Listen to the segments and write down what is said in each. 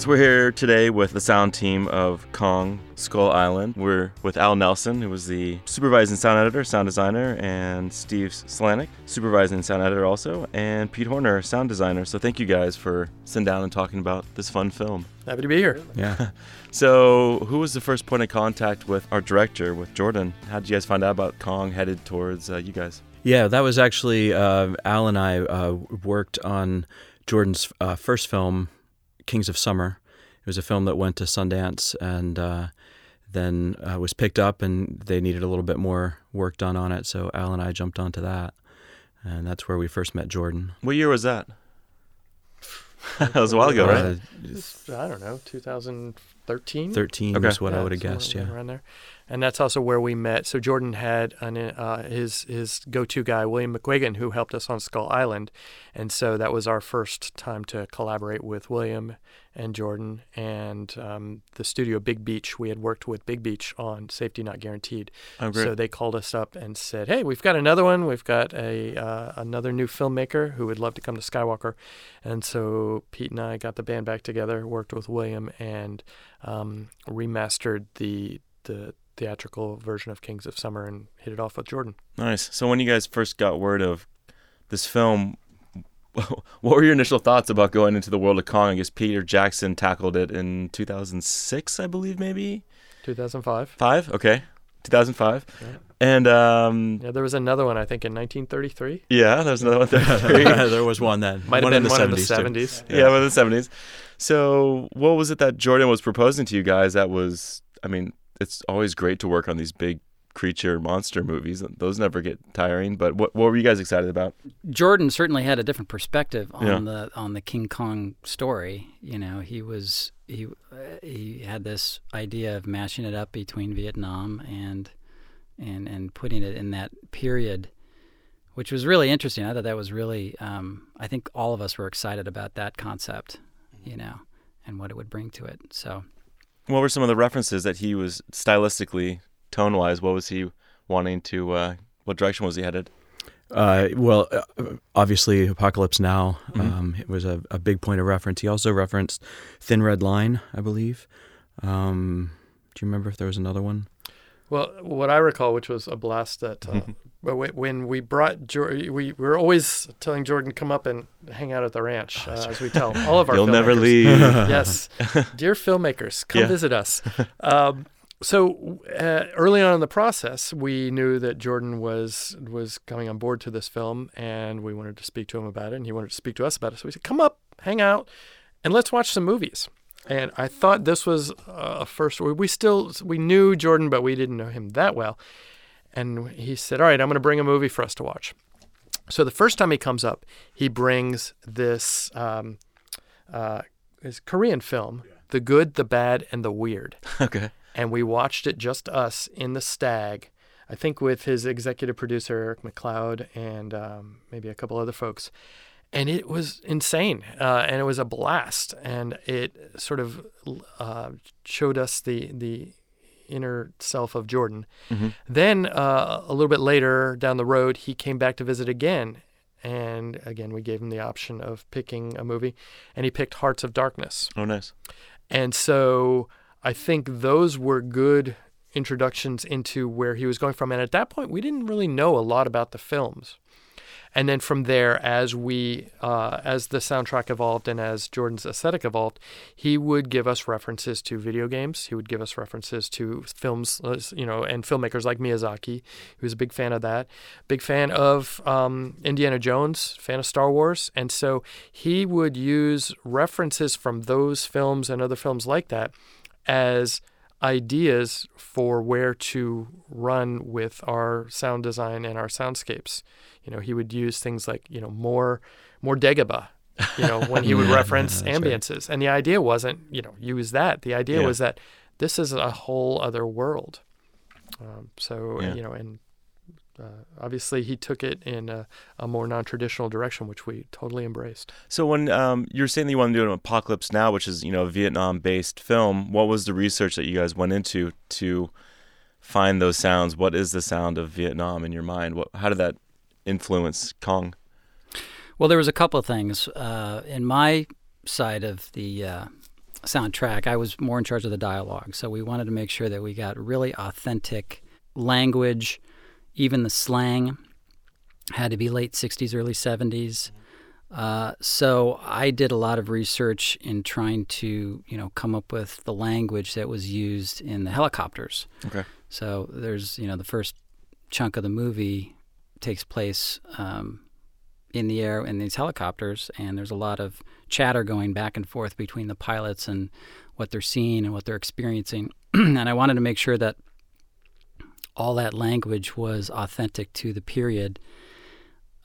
So we're here today with the sound team of Kong Skull Island. We're with Al Nelson, who was the supervising sound editor, sound designer, and Steve Slanec, supervising sound editor also, and Pete Horner, sound designer. So thank you guys for sitting down and talking about this fun film. Happy to be here. Yeah. So who was the first point of contact with our director, with Jordan? How did you guys find out about Kong headed towards uh, you guys? Yeah, that was actually uh, Al and I uh, worked on Jordan's uh, first film, Kings of Summer. It was a film that went to Sundance and uh, then uh, was picked up, and they needed a little bit more work done on it. So Al and I jumped onto that, and that's where we first met Jordan. What year was that? that was a while ago, right? Uh, I don't know, 2013. 13 Okay. was what I would have guessed. Yeah. around there. And that's also where we met. So Jordan had an, uh, his his go-to guy, William McQuagan, who helped us on Skull Island, and so that was our first time to collaborate with William and Jordan and um, the studio Big Beach. We had worked with Big Beach on Safety Not Guaranteed, Oh, so they called us up and said, "Hey, we've got another one. We've got a uh, another new filmmaker who would love to come to Skywalker." And so Pete and I got the band back together, worked with William, and um, remastered the the theatrical version of Kings of Summer and hit it off with Jordan. Nice. So when you guys first got word of this film, what were your initial thoughts about going into the world of Kong? I guess Peter Jackson tackled it in 2006, I believe, maybe 2005. five. Okay, 2005. Yeah. And um, Yeah, there was another one I think in 1933. yeah, there was another one. There. there was one then. Might one have been in the one 70s. in the 70s. yeah, but the 70s. So what was it that Jordan was proposing to you guys? That was, I mean, it's always great to work on these big creature monster movies. Those never get tiring. But what what were you guys excited about? Jordan certainly had a different perspective on Yeah. the on the King Kong story. You know, he was he uh, he had this idea of mashing it up between Vietnam and and and putting it in that period, which was really interesting. I thought that was really. Um, I think all of us were excited about that concept, you know, and what it would bring to it. So What were some of the references that he was stylistically, tone wise? What was he wanting to? Uh, what direction was he headed? Uh, well, uh, obviously, Apocalypse Now Mhm. um, it was a, a big point of reference. He also referenced Thin Red Line, I believe. Um, do you remember if there was another one? Well, what I recall, which was a blast that uh, but when we brought Jordan, we, we were always telling Jordan come up and hang out at the ranch, uh, as we tell all of our You'll never leave. yes, dear filmmakers, come Yeah. visit us. Um, so uh, early on in the process, we knew that Jordan was was coming on board to this film, and we wanted to speak to him about it, and he wanted to speak to us about it. So we said, "Come up, hang out, and let's watch some movies." And I thought this was uh, a first. We we still we knew Jordan, but we didn't know him that well. And he said, "All right, I'm going to bring a movie for us to watch." So the first time he comes up, he brings this um, uh, his Korean film, The Good, the Bad, and the Weird. okay. And we watched it just us in the Stag, I think with his executive producer, Eric McLeod, and um, maybe a couple other folks. And it was insane. Uh, and it was a blast. And it sort of uh, showed us the, the inner self of Jordan. Mhm. Then uh, a little bit later down the road, he came back to visit again. And again, we gave him the option of picking a movie, and he picked Hearts of Darkness. Oh, nice. And so I think those were good introductions into where he was going from. And at that point, we didn't really know a lot about the films. And then from there, as we, uh, as the soundtrack evolved and as Jordan's aesthetic evolved, he would give us references to video games. He would give us references to films, uh, you know, and filmmakers like Miyazaki. He was a big fan of that. Big fan of um, Indiana Jones. Fan of Star Wars. And so he would use references from those films and other films like that as ideas for where to run with our sound design and our soundscapes. You know, he would use things like, you know, more more Dagobah, you know, when he would Yeah, reference right. ambiances. And the idea wasn't, you know, use that. The idea Yeah. was that this is a whole other world. Um, so, Yeah. you know, and uh, obviously he took it in a, a more non-traditional direction, which we totally embraced. So when um, you're saying that you want to do an Apocalypse Now, which is you know a Vietnam-based film, what was the research that you guys went into to find those sounds? What is the sound of Vietnam in your mind? What, how did that influence Kong? Well, there was a couple of things uh, in my side of the uh, soundtrack, I was more in charge of the dialogue. So we wanted to make sure that we got really authentic language, even the slang had to be late 60s, early 70s. Uh, so I did a lot of research in trying to, you know, come up with the language that was used in the helicopters. Okay. So there's, you know, the first chunk of the movie takes place um, in the air in these helicopters, and there's a lot of chatter going back and forth between the pilots and what they're seeing and what they're experiencing. and I wanted to make sure that all that language was authentic to the period.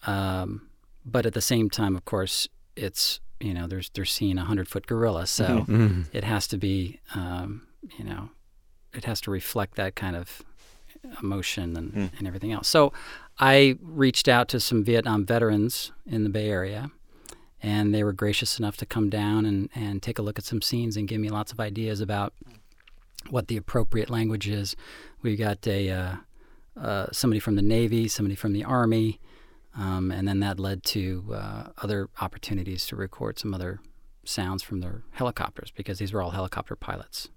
Um, but at the same time, of course, it's you know there's they're seeing a hundred foot gorilla, so Mm-hmm. it has to be um, you know it has to reflect that kind of emotion and, Mm. and everything else. So I reached out to some Vietnam veterans in the Bay Area, and they were gracious enough to come down and, and take a look at some scenes and give me lots of ideas about what the appropriate language is. We got a uh, uh, somebody from the Navy, somebody from the Army, um, and then that led to uh, other opportunities to record some other sounds from their helicopters because these were all helicopter pilots.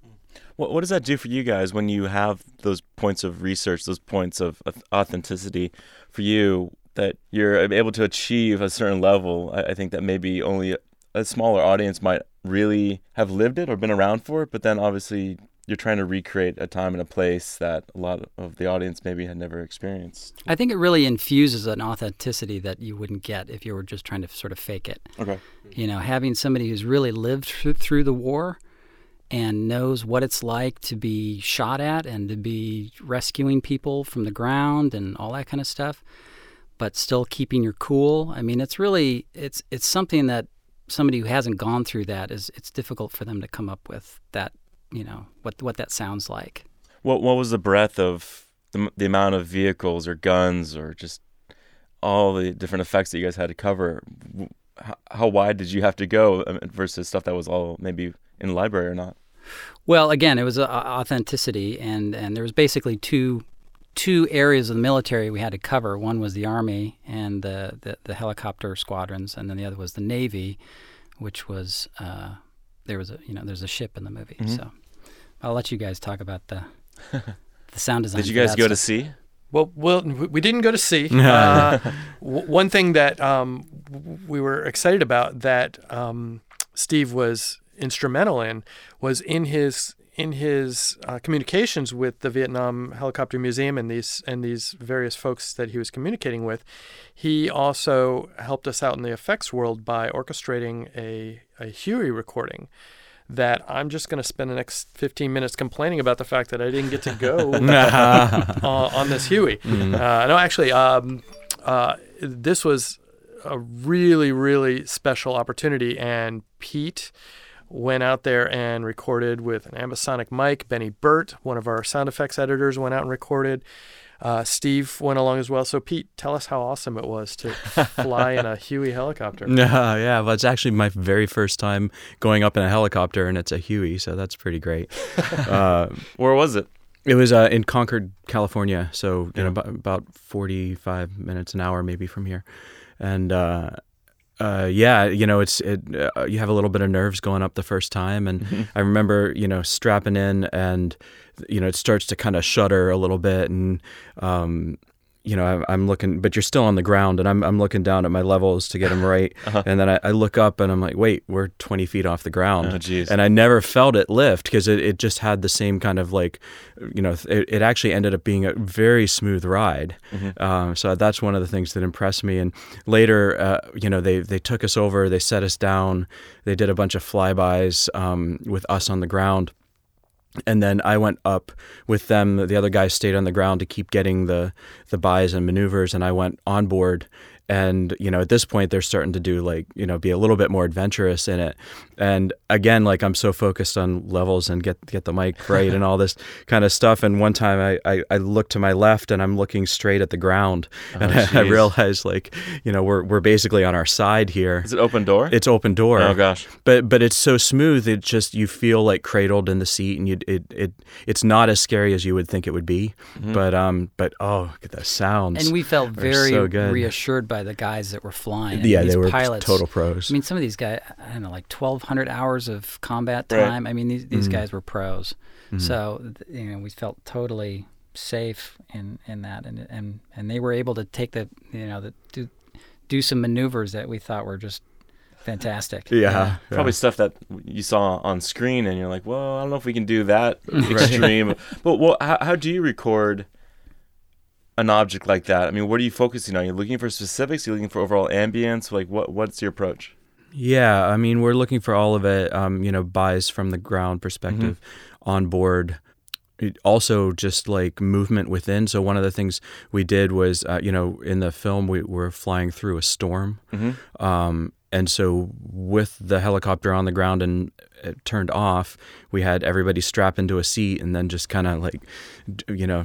What, what does that do for you guys when you have those points of research, those points of authenticity for you that you're able to achieve a certain level? I, I think that maybe only a, a smaller audience might really have lived it or been around for it, but then obviously you're trying to recreate a time and a place that a lot of the audience maybe had never experienced. I think it really infuses an authenticity that you wouldn't get if you were just trying to sort of fake it. Okay. You know, having somebody who's really lived through, through the war and knows what it's like to be shot at and to be rescuing people from the ground and all that kind of stuff, but still keeping your cool. I mean, it's really it's it's something that somebody who hasn't gone through that is it's difficult for them to come up with that, you know, what what that sounds like. What what was the breadth of the, the amount of vehicles or guns or just all the different effects that you guys had to cover? How, how wide did you have to go um, versus stuff that was all maybe in the library or not? Well, again, it was uh, authenticity, and and there was basically two two areas of the military we had to cover. One was the army and the the, the helicopter squadrons, and then the other was the navy, which was uh, there was a you know there's a ship in the movie. Mhm. So I'll let you guys talk about the the sound design. Did you guys that go to stuff. sea? Well, well, we didn't go to sea. Uh, w- one thing that um, w- we were excited about that um, Steve was instrumental in was in his in his uh, communications with the Vietnam Helicopter Museum and these and these various folks that he was communicating with. He also helped us out in the effects world by orchestrating a a Huey recording. That I'm just going to spend the next 15 minutes complaining about the fact that I didn't get to go uh, on this Huey. Uh, no, actually, um, uh, this was a really, really special opportunity, and Pete went out there and recorded with an ambisonic mic. Benny Burtt, one of our sound effects editors, went out and recorded. Uh, Steve went along as well. So, Pete, tell us how awesome it was to fly in a Huey helicopter. No, yeah, well, it's actually my very first time going up in a helicopter, and it's a Huey, so that's pretty great. uh, Where was it? it was uh, in Concord, California, so you Yeah. know about, about forty-five minutes an hour maybe from here, and uh, yeah, you know it's it. Uh, you have a little bit of nerves going up the first time, and I remember you know strapping in, and you know it starts to kind of shudder a little bit, and um, you know, I'm, looking, but you're still on the ground, and I'm, I'm looking down at my levels to get them right. Uh-huh. And then I, I look up and I'm like, wait, we're 20 feet off the ground. Oh. And I never felt it lift because it, it just had the same kind of like, you know, it, it actually ended up being a very smooth ride. Mm-hmm. Um, so that's one of the things that impressed me. And later, uh, you know, they, they took us over, they set us down, they did a bunch of flybys um, with us on the ground and then I went up with them. The other guys stayed on the ground to keep getting the the buys and maneuvers, and I went on board. And you know, at this point, they're starting to do like you know, be a little bit more adventurous in it. And again, like I'm so focused on levels and get get the mic right and all this kind of stuff. And one time, I I, I look to my left and I'm looking straight at the ground, and I, I realize like you know we're we're basically on our side here. Is it open door? It's open door oh gosh. but but it's so smooth it just you feel like cradled in the seat and you you it, it it's not as scary as you would think it would be. Mhm. But um, but oh, look at the sounds. And we felt very so good. reassured by the guys that were flying. I mean, yeah, these they were pilots, total pros. I mean, some of these guys, I don't know, like 1,200 hours of combat Right. time. I mean, these, these Mhm. guys were pros. Mhm. So, you know, we felt totally safe in, in that. And, and, and they were able to take the, you know, the, do, do some maneuvers that we thought were just fantastic. yeah, yeah. Probably stuff that you saw on screen, and you're like, "Well, I don't know if we can do that extreme." but well, how, how do you record an object like that? I mean, what are you focusing on? You're looking for specifics. You're looking for overall ambience. Like, what what's your approach? Yeah, I mean, we're looking for all of it. Um, you know, buys from the ground perspective, Mm-hmm. on board. It also, just like movement within. So one of the things we did was, uh, you know, in the film we were flying through a storm, Mm-hmm. um, and so with the helicopter on the ground and it turned off, we had everybody strap into a seat and then just kind of like, you know.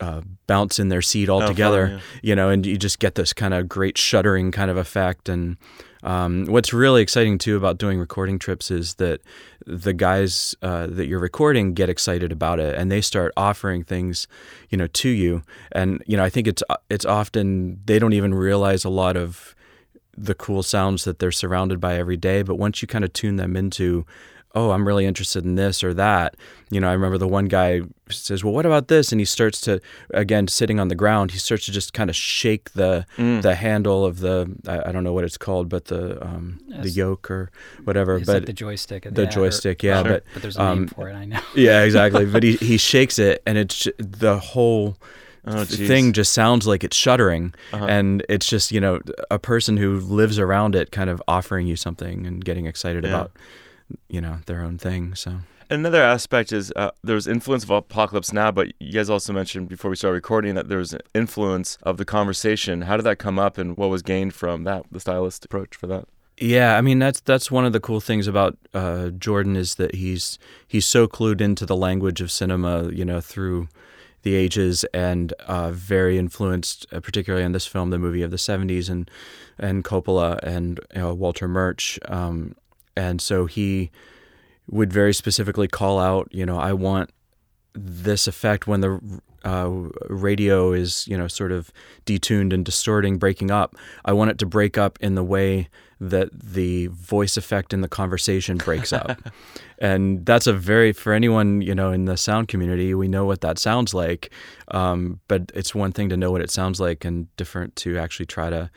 Uh, bounce in their seat all Oh, fun, yeah. you know, and you just get this kind of great shuddering kind of effect. And um, what's really exciting too about doing recording trips is that the guys uh, that you're recording get excited about it, and they start offering things, you know, to you. And you know, I think it's it's often they don't even realize a lot of the cool sounds that they're surrounded by every day. But once you kind of tune them into oh, I'm really interested in this or that. You know, I remember the one guy says, "Well, what about this?" And he starts to, again, sitting on the ground, he starts to just kind of shake the Mm. the handle of the I, I don't know what it's called, but the um, the yoke or whatever. It's but like the joystick. the yeah, or- joystick, yeah, Sure. but But there's a um, name for it, I know. yeah, exactly. but he he shakes it, and it's the whole Oh, thing just sounds like it's shuddering, Uh-huh. and it's just you know a person who lives around it, kind of offering you something and getting excited Yeah. about you know their own thing. So. Another aspect is uh, there's influence of Apocalypse Now, but you guys also mentioned before we started recording that there was influence of the conversation. How did that come up, and what was gained from that? The stylist approach for that. Yeah, I mean that's that's one of the cool things about uh, Jordan is that he's he's so clued into the language of cinema, you know, through the ages, and uh, very influenced, uh, particularly in this film, the movie of the '70s, and and Coppola and you know, Walter Murch, um, and so he would very specifically call out, you know, I want this effect when the uh, radio is, you know, sort of detuned and distorting, breaking up. I want it to break up in the way that the voice effect in the conversation breaks up. and that's a very, for anyone, you know, in the sound community, we know what that sounds like. Um, but it's one thing to know what it sounds like and different to actually try to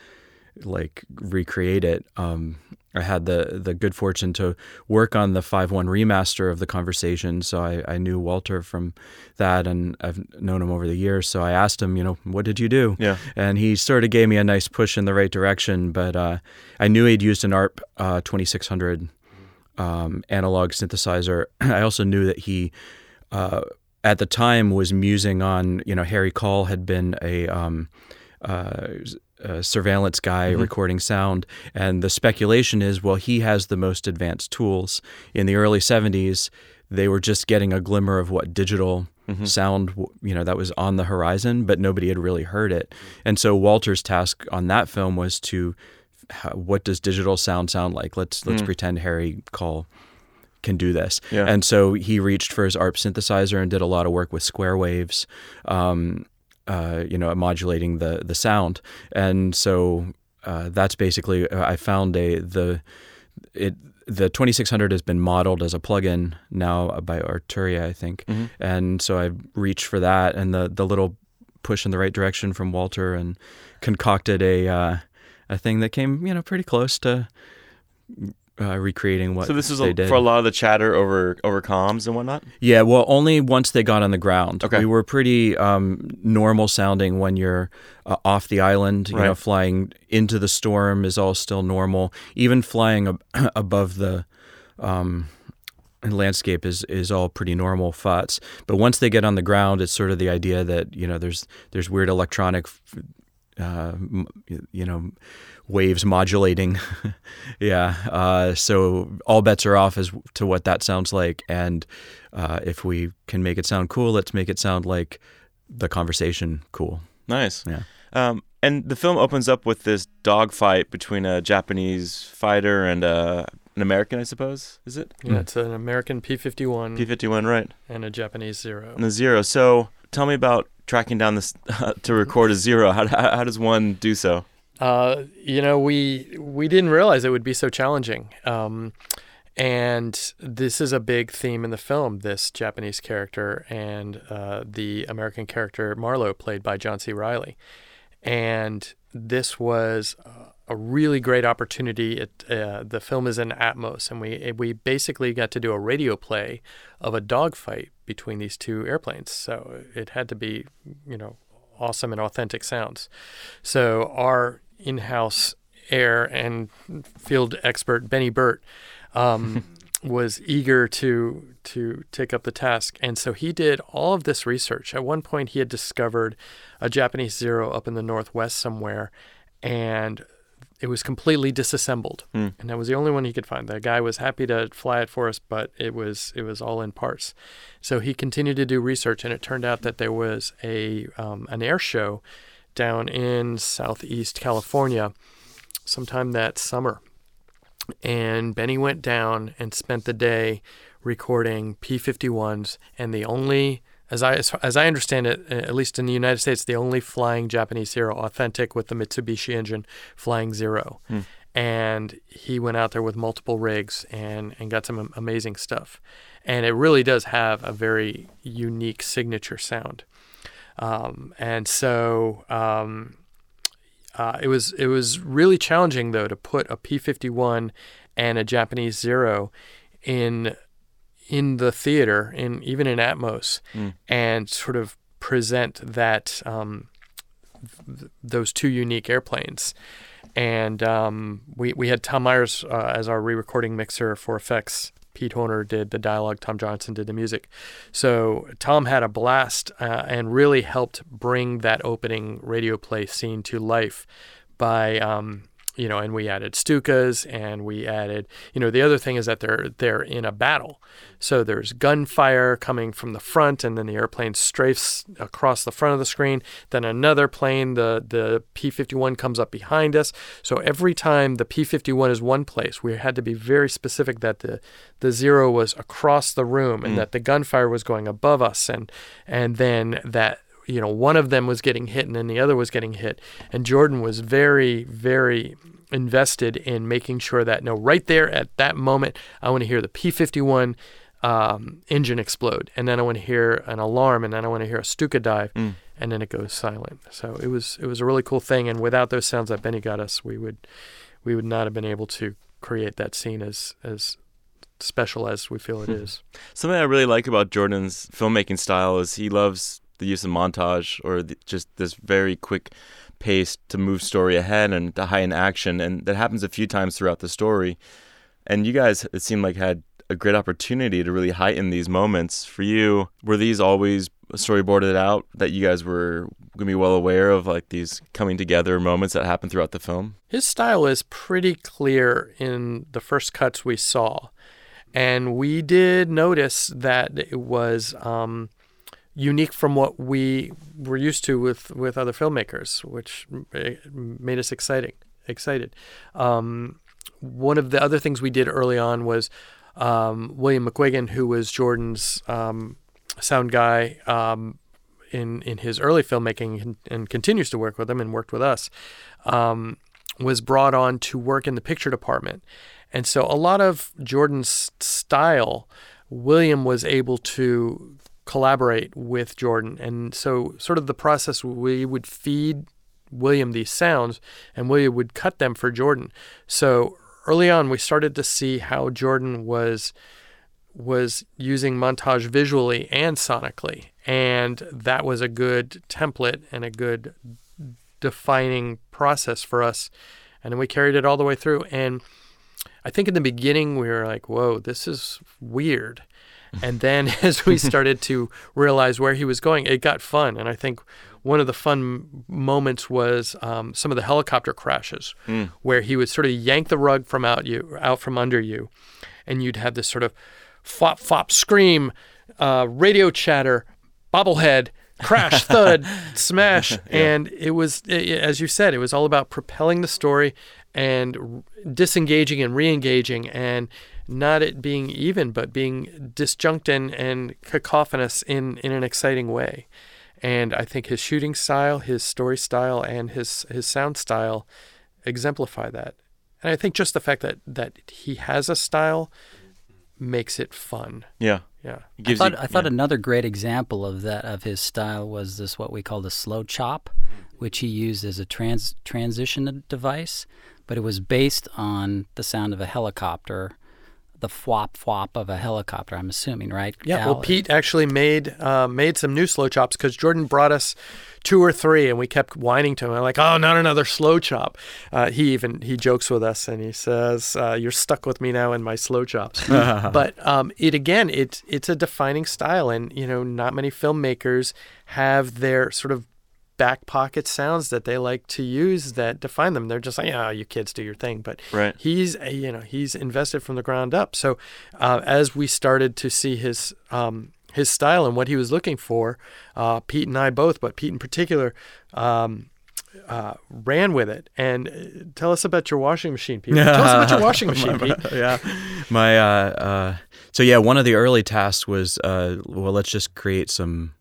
like recreate it. Um, I had the the good fortune to work on the five one remaster of the conversation, so I, I knew Walter from that, and I've known him over the years. So I asked him, you know, what did you do? Yeah. And he sort of gave me a nice push in the right direction. But uh, I knew he'd used an ARP uh, 2600 um, analog synthesizer. I also knew that he. Uh, at the time, was musing on you know Harry Caul had been a um, uh, uh, surveillance guy Mhm. recording sound, and the speculation is, well, he has the most advanced tools. In the early '70s, they were just getting a glimmer of what digital Mhm. sound, you know, that was on the horizon, but nobody had really heard it. And so Walter's task on that film was to, how, what does digital sound sound like? Let's let's Mm. pretend Harry Caul can do this. Yeah. And so he reached for his ARP synthesizer and did a lot of work with square waves, um, uh, you know, modulating the the sound. And so uh, that's basically I found a the it the 2600 has been modeled as a plugin now by Arturia, I think. Mhm. And so I reached for that and the the little push in the right direction from Walter and concocted a uh, a thing that came you know pretty close to uh, recreating what so this is they a, did. for a lot of the chatter over over comms and whatnot. Yeah, well, only once they got on the ground. Okay. We were pretty um, normal sounding when you're uh, off the island. You know, Right. flying into the storm is all still normal. Even flying ab- above the um, landscape is is all pretty normal futs. But once they get on the ground, it's sort of the idea that you know there's there's weird electronic. Uh, you know, waves modulating. yeah. Uh, so all bets are off as to what that sounds like. And uh, if we can make it sound cool, let's make it sound like the conversation cool. Nice. Yeah. Um, and the film opens up with this dogfight between a Japanese fighter and a an American, I suppose. Is it Yeah, it's an American P-51 P fifty one? Right. and a Japanese Zero. And the zero. So tell me about tracking down this to record a zero. How, how how does one do so? Uh, you know, we we didn't realize it would be so challenging. Um, and this is a big theme in the film. This Japanese character and uh, the American character Marlowe, played by John C. Reilly, and this was uh, a really great opportunity. It, uh, the film is in Atmos, and we we basically got to do a radio play of a dogfight between these two airplanes. So it had to be, you know, awesome and authentic sounds. So our in-house air and field expert Benny Burtt um, was eager to to take up the task, and so he did all of this research. At one point, he had discovered a Japanese Zero up in the northwest somewhere, and it was completely disassembled, Mm. and that was the only one he could find. The guy was happy to fly it for us, but it was it was all in parts. So he continued to do research, and it turned out that there was a um, an air show down in southeast California sometime that summer. And Benny went down and spent the day recording P-51s, and the only, as I as, as I understand it, at least in the United States, the only flying Japanese Zero authentic with the Mitsubishi engine, flying Zero. Hmm. And he went out there with multiple rigs and and got some amazing stuff. And it really does have a very unique signature sound. Um, and so um, uh, it was it was really challenging though to put a P51 and a Japanese Zero in in the theater, in even in Atmos, Mm. and sort of present that um, th- those two unique airplanes. And um, we we had Tom Myers uh, as our re-recording mixer for effects. Pete Horner did the dialogue. Tom Johnson did the music. So Tom had a blast uh, and really helped bring that opening radio play scene to life by um, you know, and we added Stukas and we added, you know, the other thing is that they're they're in a battle. So there's gunfire coming from the front and then the airplane strafes across the front of the screen. Then another plane, the the P51 comes up behind us. So every time the P51 is one place, we had to be very specific that the the zero was across the room and Mm. that the gunfire was going above us and and then that you know one of them was getting hit and then the other was getting hit. And jordan was very very invested in making sure that no right there at that moment i want to hear the p51 um, engine explode. And then i want to hear an alarm and then i want to hear a stuka dive Mm. and then it goes silent. So it was it was a really cool thing. And without those sounds that benny got us we would we would not have been able to create that scene as as special as we feel it is. Something I really like about Jordan's filmmaking style is he loves the use of montage or the, just this very quick pace to move story ahead and to heighten action, and that happens a few times throughout the story. And you guys, it seemed like had a great opportunity to really heighten these moments. For you, were these always storyboarded out that you guys were gonna be well aware of, like these coming together moments that happen throughout the film? His style is pretty clear in the first cuts we saw. And we did notice that it was um, unique from what we were used to with, with other filmmakers, which made us exciting, excited. Um, one of the other things we did early on was um, William McQuigan, who was Jordan's um, sound guy um, in in his early filmmaking and, and continues to work with him and worked with us, um, was brought on to work in the picture department. And so a lot of Jordan's style, William was able to collaborate with Jordan. And so sort of the process we would feed William these sounds and William would cut them for Jordan. So early on we started to see how Jordan was was using montage visually and sonically. And that was a good template and a good defining process for us. And then we carried it all the way through. And I think in the beginning we were like, whoa, this is weird. And then as we started to realize where he was going, it got fun. And I think one of the fun moments was um, some of the helicopter crashes Mm. where he would sort of yank the rug from out you out from under you and you'd have this sort of flop flop scream uh, radio chatter bobblehead crash, thud, smash, and it was i- i- as you said, it was all about propelling the story and r- disengaging and re-engaging and not it being even, but being disjunct and, and cacophonous in, in an exciting way. And I think his shooting style, his story style, and his his sound style exemplify that. And I think just the fact that that he has a style makes it fun. Yeah. Yeah. I gives thought, you, I thought yeah. another great example of that of his style was this what we call the slow chop, which he used as a trans transition device, but it was based on the sound of a helicopter, the flop flop of a helicopter. I'm assuming, right? Yeah, Al? well, Pete actually made uh, made some new slow chops because Jordan brought us two or three, and we kept whining to him. I'm like, "Oh, not another slow chop." Uh, he even he jokes with us, and he says, uh, "You're stuck with me now in my slow chops." but um, it again, it's it's a defining style, and you know, not many filmmakers have their sort of back pocket sounds that they like to use that define them. They're just like, "Oh, you kids do your thing," but Right. he's uh, you know he's invested from the ground up. So uh, as we started to see his um, his style and what he was looking for, uh, Pete and I both, but Pete in particular. Um, uh, ran with it and uh, tell us about your washing machine, Pete. tell us about your washing machine, Pete. yeah. My uh, uh, so yeah, one of the early tasks was uh, well, let's just create some,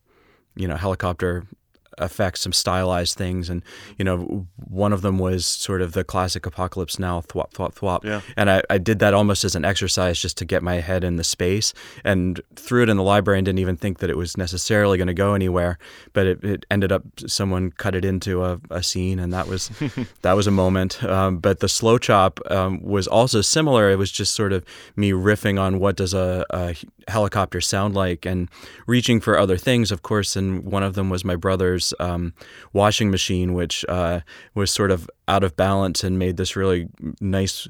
you know, helicopter effects, some stylized things, and you know, one of them was sort of the classic apocalypse now, thwop, thwop, thwop. Yeah. And I, I did that almost as an exercise just to get my head in the space, and threw it in the library and didn't even think that it was necessarily going to go anywhere, but it, it ended up someone cut it into a, a scene, and that was that was a moment. Um, but the slow chop um, was also similar. It was just sort of me riffing on what does a, a helicopter sound like, and reaching for other things, of course. And one of them was my brother's um, washing machine, which uh, was sort of out of balance and made this really nice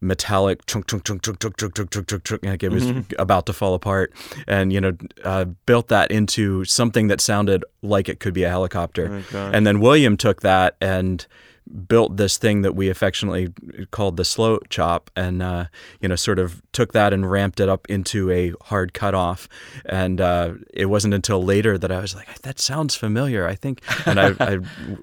metallic chunk chunk chunk chunk chunk chunk chunk chunk chunk chunk like it was about to fall apart. And you know uh, built that into something that sounded like it could be a helicopter. Oh, and then William took that and built this thing that we affectionately called the slow chop and uh, you know sort of took that and ramped it up into a hard cutoff and uh, it wasn't until later that I was like that sounds familiar I think and I, I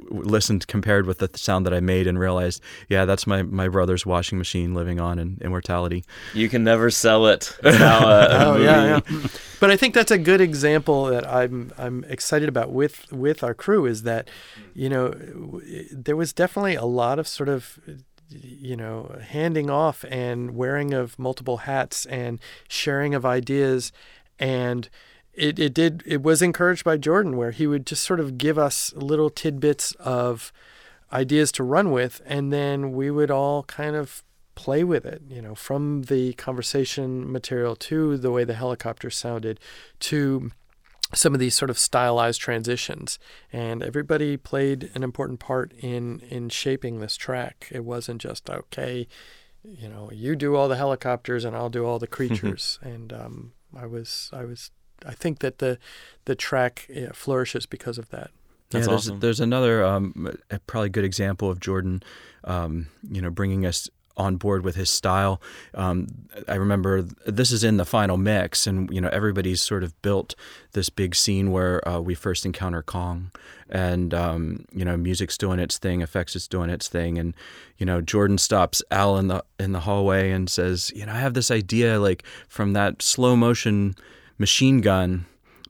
listened compared with the sound that I made and realized yeah that's my, my brother's washing machine living on in immortality You can never sell it. It's now a, a Oh yeah, yeah. But I think that's a good example that I'm I'm excited about with with our crew is that, you know, there was definitely a lot of sort of you know handing off and wearing of multiple hats and sharing of ideas. And it, it did it was encouraged by Jordan where he would just sort of give us little tidbits of ideas to run with. And then we would all kind of play with it you know from the conversation material to the way the helicopter sounded to some of these sort of stylized transitions and everybody played an important part in in shaping this track. It wasn't just okay you know you do all the helicopters and I'll do all the creatures. And um, I was I was I think that the the track yeah, flourishes because of that. That's yeah, there's, awesome. there's another um, a probably good example of Jordan, um, you know, bringing us on board with his style. Um, I remember this is in the final mix, and you know everybody's sort of built this big scene where uh, we first encounter Kong, and um, you know music's doing its thing, effects is doing its thing, and you know Jordan stops Al in the in the hallway and says, you know, I have this idea like from that slow motion machine gun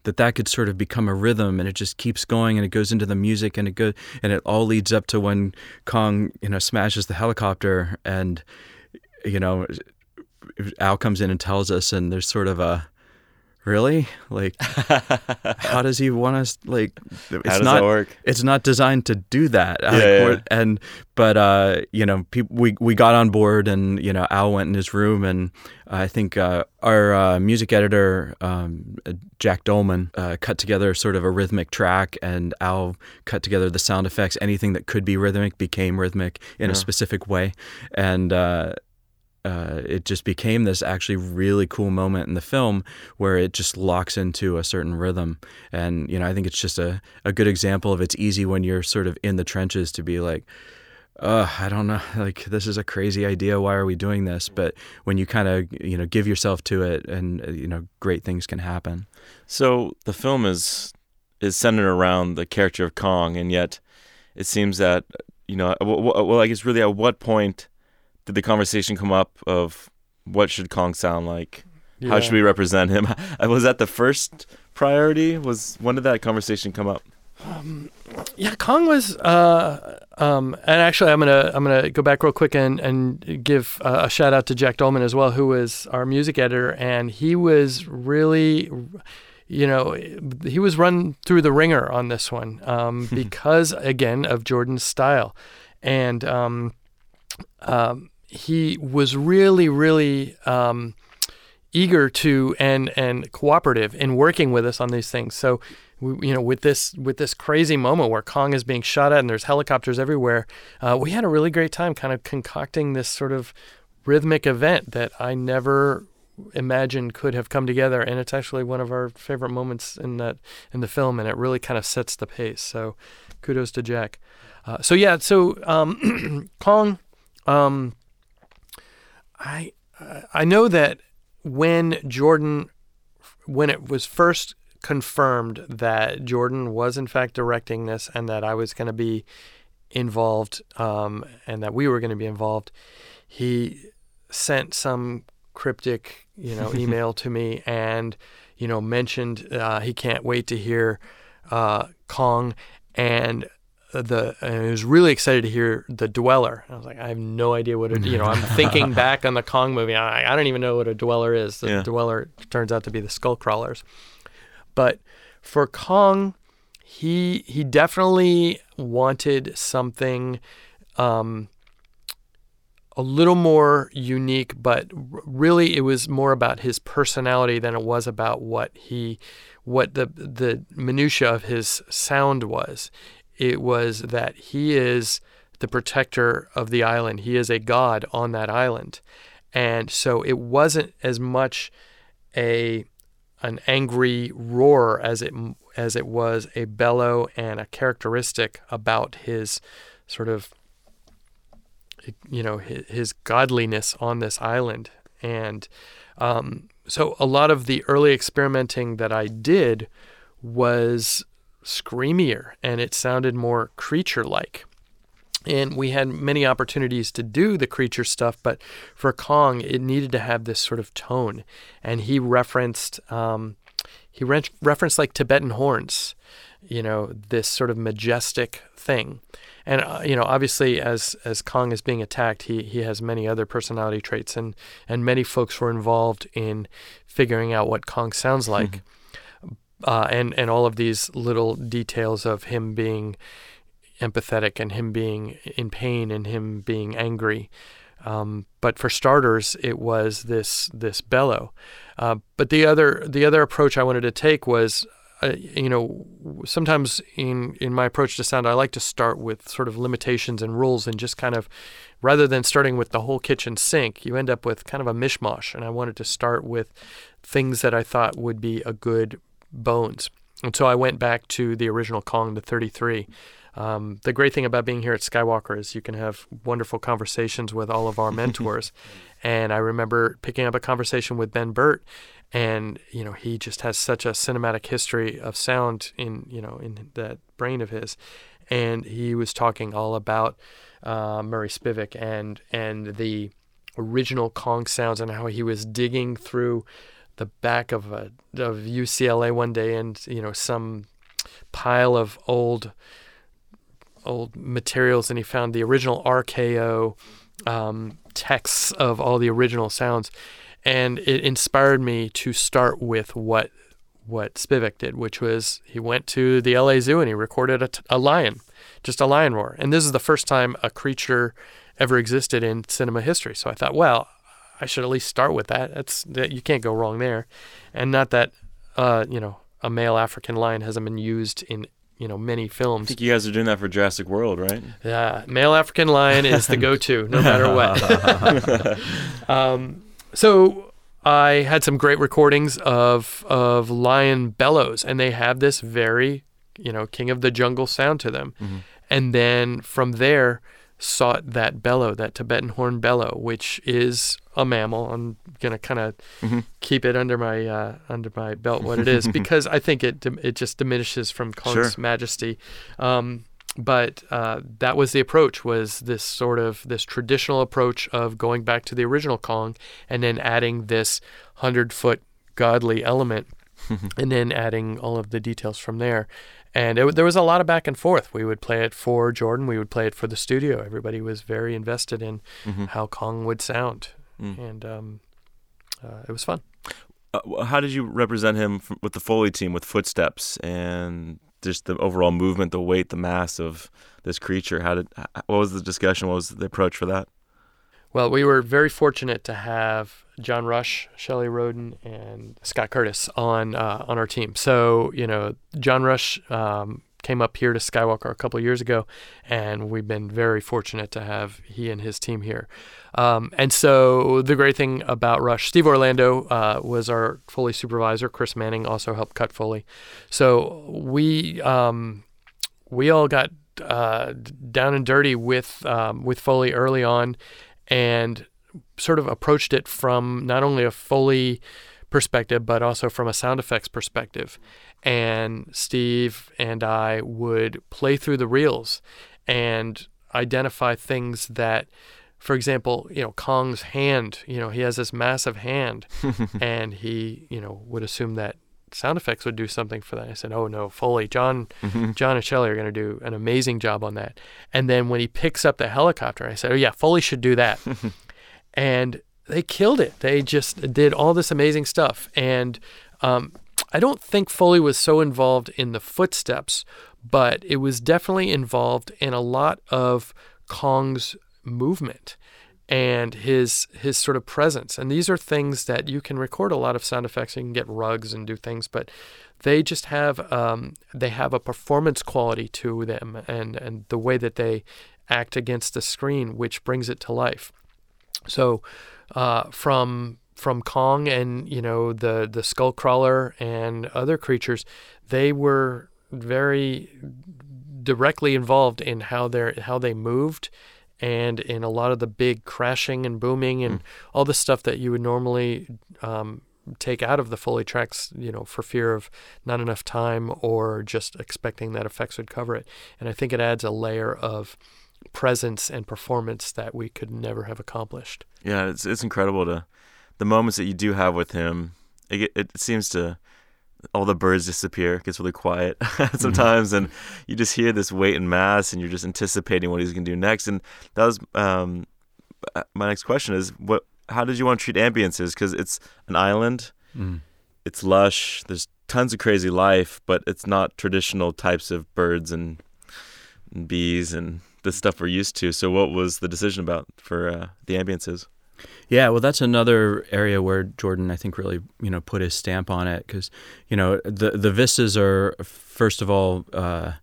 that that could sort of become a rhythm and it just keeps going and it goes into the music and it go and it all leads up to when Kong you know smashes the helicopter and you know Al comes in and tells us and there's sort of a really? Like how does he want us like it's not it's not designed to do that Like, yeah. and but uh you know people we we got on board and you know Al went in his room and I think uh, our uh, music editor um, uh, Jack Dolman uh, cut together sort of a rhythmic track and Al cut together the sound effects. Anything that could be rhythmic became rhythmic in a specific way. And uh uh, it just became this actually really cool moment in the film where it just locks into a certain rhythm. And, you know, I think it's just a, a good example of it's easy when you're sort of in the trenches to be like, uh, I don't know, like this is a crazy idea. Why are we doing this? But when you kind of, you know, give yourself to it and, uh, you know, great things can happen. So the film is is centered around the character of Kong, and yet it seems that you know, well, I guess really, at what point did the conversation come up of what should Kong sound like? Yeah. How should we represent him? Was that the first priority? Was when did that conversation come up? Um, yeah, Kong was, uh, um, and actually, I'm gonna I'm gonna go back real quick and and give uh, a shout out to Jack Dolman as well, who was our music editor, and he was really, you know, he was run through the ringer on this one um, because again of Jordan's style, and um, um, he was really really um, eager to and and cooperative in working with us on these things. So we, you know, with this with this crazy moment where Kong is being shot at and there's helicopters everywhere, uh, we had a really great time kind of concocting this sort of rhythmic event that I never imagined could have come together. And it's actually one of our favorite moments in that in the film, and it really kind of sets the pace. So, kudos to Jack. Uh, so yeah, so um, Kong, um, I I know that when Jordan, when it was first confirmed that Jordan was in fact directing this and that I was going to be involved um, and that we were going to be involved, he sent some cryptic, you know, email to me and, you know, mentioned uh, he can't wait to hear uh, Kong. And the and I was really excited to hear the Dweller. I was like, I have no idea what it. You know, I'm thinking back on the Kong movie. I, I don't even know what a Dweller is. The yeah. Dweller turns out to be the Skull Crawlers. But for Kong, he he definitely wanted something um, a little more unique, but really it was more about his personality than it was about what he what the the minutia of his sound was. It was that he is the protector of the island. He is a god on that island. And so it wasn't as much a an angry roar as it as it was a bellow and a characteristic about his sort of you know his, his godliness on this island and um, so a lot of the early experimenting that I did was screamier and it sounded more creature like and we had many opportunities to do the creature stuff, but for Kong, it needed to have this sort of tone. And he referenced um, he re- referenced like Tibetan horns, you know, this sort of majestic thing. And uh, you know, obviously, as as Kong is being attacked, he he has many other personality traits, and and many folks were involved in figuring out what Kong sounds like. Uh, and and all of these little details of him being empathetic and him being in pain and him being angry. Um, but for starters, it was this this bellow. Uh, but the other the other approach I wanted to take was, uh, you know, sometimes in in my approach to sound, I like to start with sort of limitations and rules and just kind of, rather than starting with the whole kitchen sink, you end up with kind of a mishmash. And I wanted to start with things that I thought would be a good bones. And so I went back to the original Kong, the 33. Um, the great thing about being here at Skywalker is you can have wonderful conversations with all of our mentors. and I remember picking up a conversation with Ben Burtt, and you know he just has such a cinematic history of sound in you know in that brain of his, and he was talking all about uh, Murray Spivak and and the original Kong sounds and how he was digging through the back of a of UCLA one day and you know some pile of old old materials and he found the original RKO um, texts of all the original sounds, and it inspired me to start with what what Spivak did, which was he went to the LA Zoo and he recorded a, t- a lion, just a lion roar, and this is the first time a creature ever existed in cinema history. So I thought, well, I should at least start with that. That's that you can't go wrong there, and not that uh, you know a male African lion hasn't been used in you know many films. I think you guys are doing that for Jurassic World, right? Yeah, male African lion is the go-to, no matter what. um, so I had some great recordings of of lion bellows, and they have this very you know king of the jungle sound to them. Mm-hmm. And then from there, sought that bellow, that Tibetan horn bellow, which is a mammal. I'm gonna kind of Mhm. keep it under my uh, under my belt what it is because I think it it just diminishes from Kong's Sure. majesty. Um, but uh, that was the approach was this sort of this traditional approach of going back to the original Kong and then adding this hundred foot godly element and then adding all of the details from there. And it, there was a lot of back and forth. We would play it for Jordan. We would play it for the studio. Everybody was very invested in Mhm. how Kong would sound, Mm. and um, uh, it was fun. Uh, how did you represent him f- with the Foley team with footsteps and just the overall movement, the weight, the mass of this creature? How did? What was the discussion? What was the approach for that? Well, we were very fortunate to have John Rush, Shelley Roden, and Scott Curtis on uh, on our team. So you know, John Rush um, came up here to Skywalker a couple years ago, and we've been very fortunate to have he and his team here. Um, and so the great thing about Rush, Steve Orlando uh, was our Foley supervisor. Chris Manning also helped cut Foley. So we um, we all got uh, down and dirty with um, with Foley early on, and sort of approached it from not only a Foley perspective but also from a sound effects perspective. And Steve and I would play through the reels and identify things that. For example, you know Kong's hand. You know he has this massive hand, and he, you know, would assume that sound effects would do something for that. I said, "Oh no, Foley, John, John and Shelley are going to do an amazing job on that." And then when he picks up the helicopter, I said, "Oh yeah, Foley should do that." and they killed it. They just did all this amazing stuff. And um, I don't think Foley was so involved in the footsteps, but it was definitely involved in a lot of Kong's movement and his his sort of presence. And these are things that you can record a lot of sound effects. You can get rugs and do things, but they just have um, they have a performance quality to them, and and the way that they act against the screen, which brings it to life. So uh, from from Kong and you know the the skull crawler and other creatures, they were very directly involved in how they how they moved and in a lot of the big crashing and booming and all the stuff that you would normally um, take out of the Foley tracks, you know, for fear of not enough time or just expecting that effects would cover it. And I think it adds a layer of presence and performance that we could never have accomplished. Yeah, it's it's incredible to the moments that you do have with him. It it seems to all the birds disappear. It gets really quiet sometimes, and you just hear this weight and mass, and you're just anticipating what he's gonna do next. And that was um, uh, my next question: is what? How did you want to treat ambiences? Because it's an island, Mm. it's lush. There's tons of crazy life, but it's not traditional types of birds and, and bees and the stuff we're used to. So, what was the decision about for uh, the ambiences? Yeah, well, that's another area where Jordan, I think, really you know put his stamp on it because you know the the vistas are first of all uh,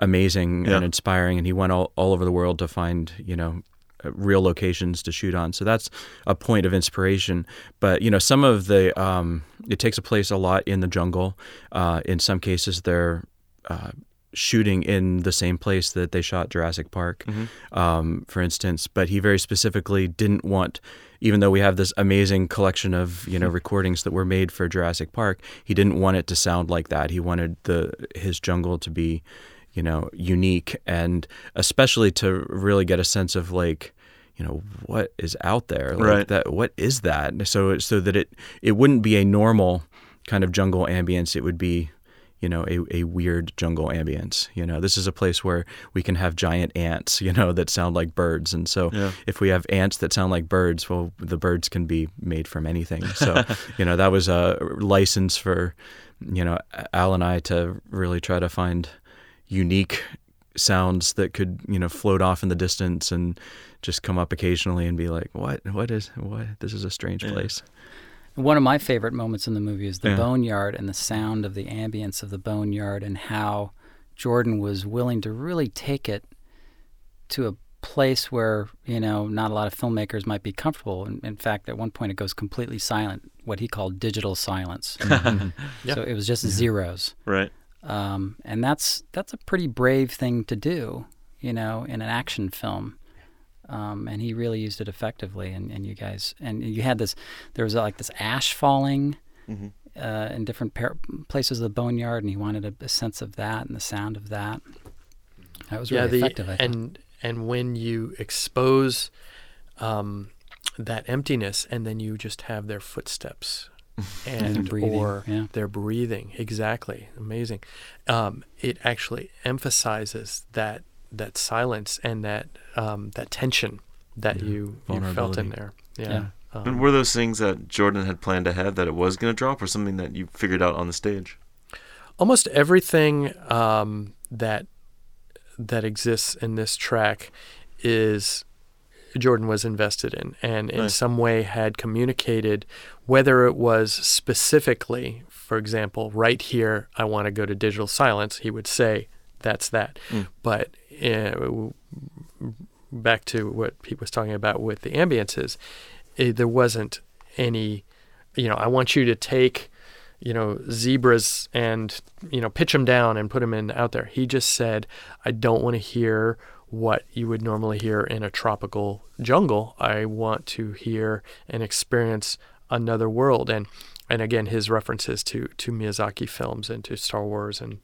amazing Yeah. and inspiring, and he went all, all over the world to find you know uh, real locations to shoot on. So that's a point of inspiration. But you know, some of the um, it takes a place a lot in the jungle. Uh, in some cases, they're uh, shooting in the same place that they shot Jurassic Park, um, for instance. But he very specifically didn't want, even though we have this amazing collection of you know recordings that were made for Jurassic Park, he didn't want it to sound like that. He wanted the his jungle to be, you know, unique and especially to really get a sense of like. You know what is out there, like Right. That what is that? So so that it it wouldn't be a normal kind of jungle ambience. It would be you know, a, a weird jungle ambience. You know, this is a place where we can have giant ants, you know, that sound like birds. And so Yeah. if we have ants that sound like birds, well, the birds can be made from anything. So, you know, that was a license for, you know, Al and I to really try to find unique sounds that could, you know, float off in the distance and just come up occasionally and be like, what, what is, what, this is a strange Yeah. place. One of my favorite moments in the movie is the Yeah. boneyard and the sound of the ambience of the boneyard and how Jordan was willing to really take it to a place where, you know, not a lot of filmmakers might be comfortable. In, in fact, at one point it goes completely silent, what he called digital silence. Yeah. So it was just zeros. Right. Um, and that's that's a pretty brave thing to do, you know, in an action film. Um, and he really used it effectively. And, and you guys, and you had this, there was like this ash falling Mm-hmm. uh, in different par- places of the boneyard, and he wanted a, a sense of that and the sound of that. That was really yeah, the, effective. I thought. and and when you expose um, that emptiness, and then you just have their footsteps and breathing, or yeah. their breathing, exactly, amazing. Um, it actually emphasizes that that silence and that um, that tension that Yeah, you, you felt in there. Yeah. Yeah. Um, And were those things that Jordan had planned ahead that it was going to drop, or something that you figured out on the stage? almost everything um, that that exists in this track is Jordan was invested in and in Nice. some way had communicated whether it was specifically for example right here I want to go to digital silence he would say that's that. Mm. but uh, back to what Pete was talking about with the ambiances eh, there wasn't any you know I want you to take you know zebras and you know pitch them down and put them in out there. He just said i don't want to hear what you would normally hear in a tropical jungle. I want to hear and experience another world. And and again his references to to miyazaki films and to star wars and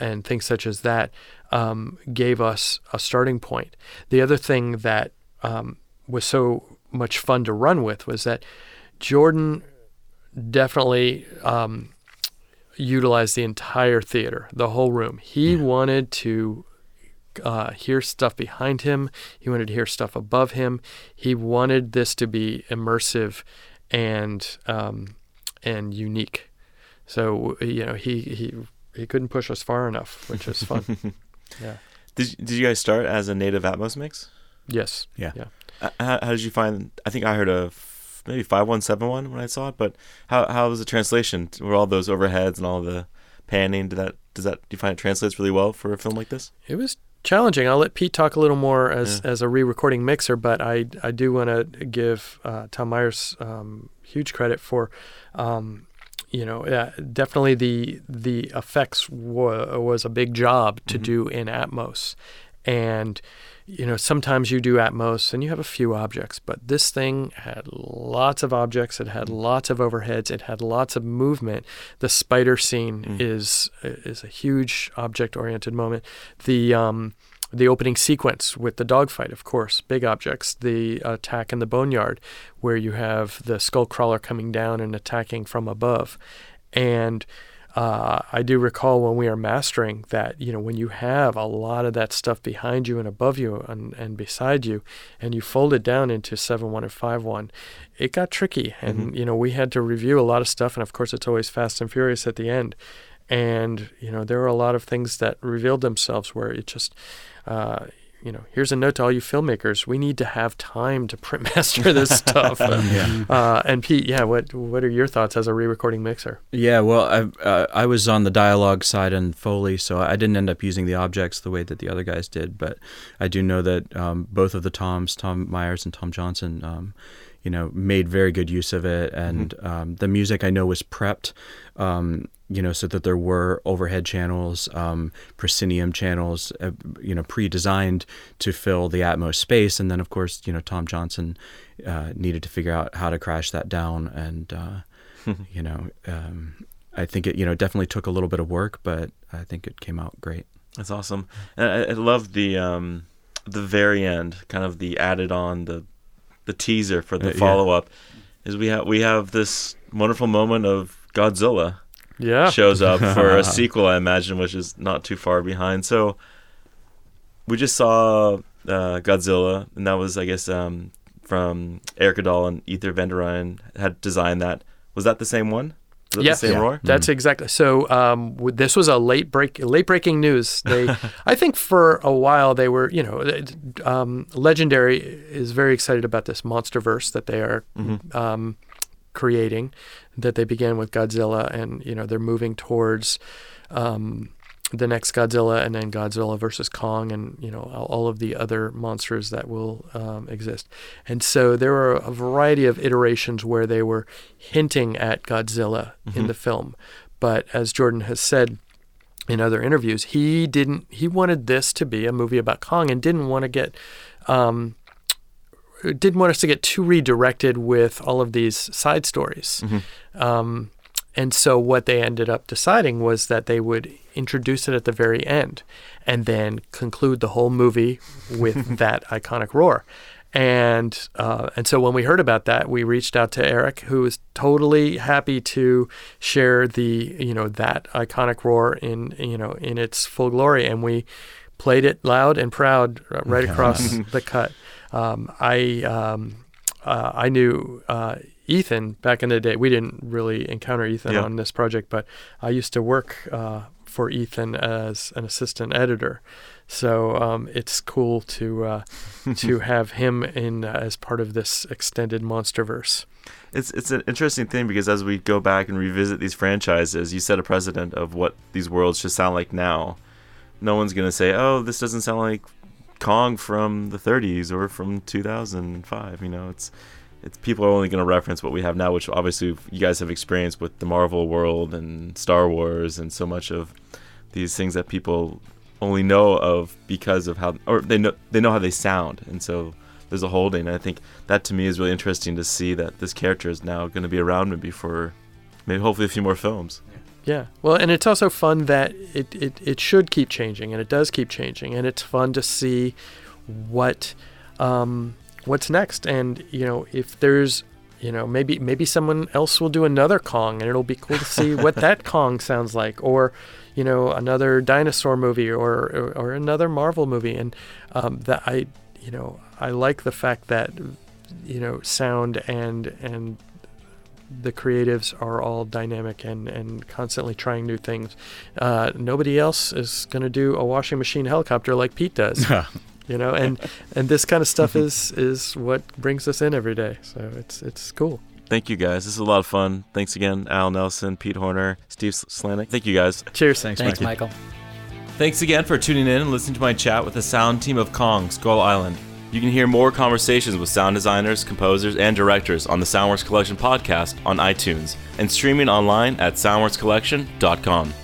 and things such as that um, gave us a starting point the other thing that um, was so much fun to run with was that jordan definitely um, utilized the entire theater, the whole room. He wanted to uh, hear stuff behind him. He wanted to hear stuff above him. He wanted this to be immersive and um, and unique. So you know he he he couldn't push us far enough, which is fun. yeah. Did Did you guys start as a native Atmos mix? Yes. Yeah. Yeah. Uh, How, how did you find? I think I heard a f- maybe five one seven one when I saw it, but how how was the translation? Were all those overheads and all the panning? Did that does that do you find it translates really well for a film like this? It was challenging. I'll let Pete talk a little more as, as a re-recording mixer, but I I do want to give uh, Tom Myers um, huge credit for, um, you know, uh, definitely the the effects wa- was a big job to Mhm. do in Atmos, and you know sometimes you do Atmos and you have a few objects, but this thing had lots of objects. It had lots of overheads. It had lots of movement. The spider scene Mm. is is a huge object-oriented moment. The um, the opening sequence with the dogfight, of course, big objects. The attack in the boneyard, where you have the skull crawler coming down and attacking from above, and uh, I do recall when we are mastering that, you know, when you have a lot of that stuff behind you and above you and, and beside you, and you fold it down into 7 1 and 5 1, it got tricky. And, Mhm. you know, we had to review a lot of stuff. And of course, it's always fast and furious at the end. And, you know, there were a lot of things that revealed themselves where it just, uh, you know, here's a note to all you filmmakers: we need to have time to print master this stuff. Yeah. Uh, and Pete, yeah, what what are your thoughts as a re-recording mixer? Yeah, well, I uh, I was on the dialogue side and Foley, so I didn't end up using the objects the way that the other guys did. But I do know that um, both of the Toms, Tom Myers and Tom Johnson, um, you know, made very good use of it, and um, the music I know was prepped, um, you know, so that there were overhead channels, um, proscenium channels, uh, you know, pre-designed to fill the Atmos space, and then of course, you know, Tom Johnson uh, needed to figure out how to crash that down and. Uh, you know, um, I think it, you know, definitely took a little bit of work, but I think it came out great. That's awesome. And I, I love the um, the very end, kind of the added on the the teaser for the Uh, follow up. Is we have we have this wonderful moment of Godzilla Yeah. shows up for a sequel, I imagine, which is not too far behind. So we just saw uh, Godzilla, and that was, I guess, um, from Erik Aadahl and Ethan Van der Ryn had designed that. Was that the same one? Was that Yeah. the same Yeah. roar? That's exactly. So um, w- this was a late break, late breaking news. They, I think, for a while they were, you know, um, Legendary is very excited about this MonsterVerse that they are Mhm. Creating. That they began with Godzilla, and you know they're moving towards um, the next Godzilla, and then Godzilla versus Kong, and you know all, all of the other monsters that will um, exist. And so there were a variety of iterations where they were hinting at Godzilla in Mhm. the film. But as Jordan has said in other interviews, he didn't. He wanted this to be a movie about Kong and didn't want to get um, didn't want us to get too redirected with all of these side stories. Um, and so what they ended up deciding was that they would introduce it at the very end and then conclude the whole movie with that iconic roar. And uh, and so when we heard about that, we reached out to Erik, who was totally happy to share the you know that iconic roar in you know in its full glory, and we played it loud and proud uh, right across the cut. Um, I um, uh, I knew uh, Ethan back in the day. We didn't really encounter Ethan Yeah. on this project, but I used to work uh, for Ethan as an assistant editor. So um, it's cool to uh, to have him in uh, as part of this extended MonsterVerse. It's it's an interesting thing because as we go back and revisit these franchises, you set a precedent of what these worlds should sound like now. No one's gonna say, "Oh, this doesn't sound like Kong from the 30s or from 2005." You know, it's it's people are only gonna reference what we have now, which obviously you guys have experienced with the Marvel world and Star Wars and so much of these things that people only know of because of how or they know they know how they sound, and so there's a holding. And I think that to me is really interesting to see that this character is now going to be around maybe for maybe hopefully a few more films. Yeah. Well, and it's also fun that it, it, it should keep changing, and it does keep changing, and it's fun to see what um, what's next. And you know, if there's you know maybe maybe someone else will do another Kong, and it'll be cool to see what that Kong sounds like, or you know another dinosaur movie, or or, or another Marvel movie, and um, that I you know I like the fact that you know sound and and the creatives are all dynamic and, and constantly trying new things. Uh, nobody else is going to do a washing machine helicopter like Pete does, you know. And and this kind of stuff is is what brings us in every day. So it's it's cool. Thank you guys. This is a lot of fun. Thanks again, Al Nelson, Pete Horner, Steve Slanec. Thank you guys. Cheers. Thanks, Thanks, Mikey. Michael. Thanks again for tuning in and listening to my chat with the sound team of Kong Skull Island. You can hear more conversations with sound designers, composers, and directors on the Soundworks Collection podcast on iTunes and streaming online at soundworkscollection.com.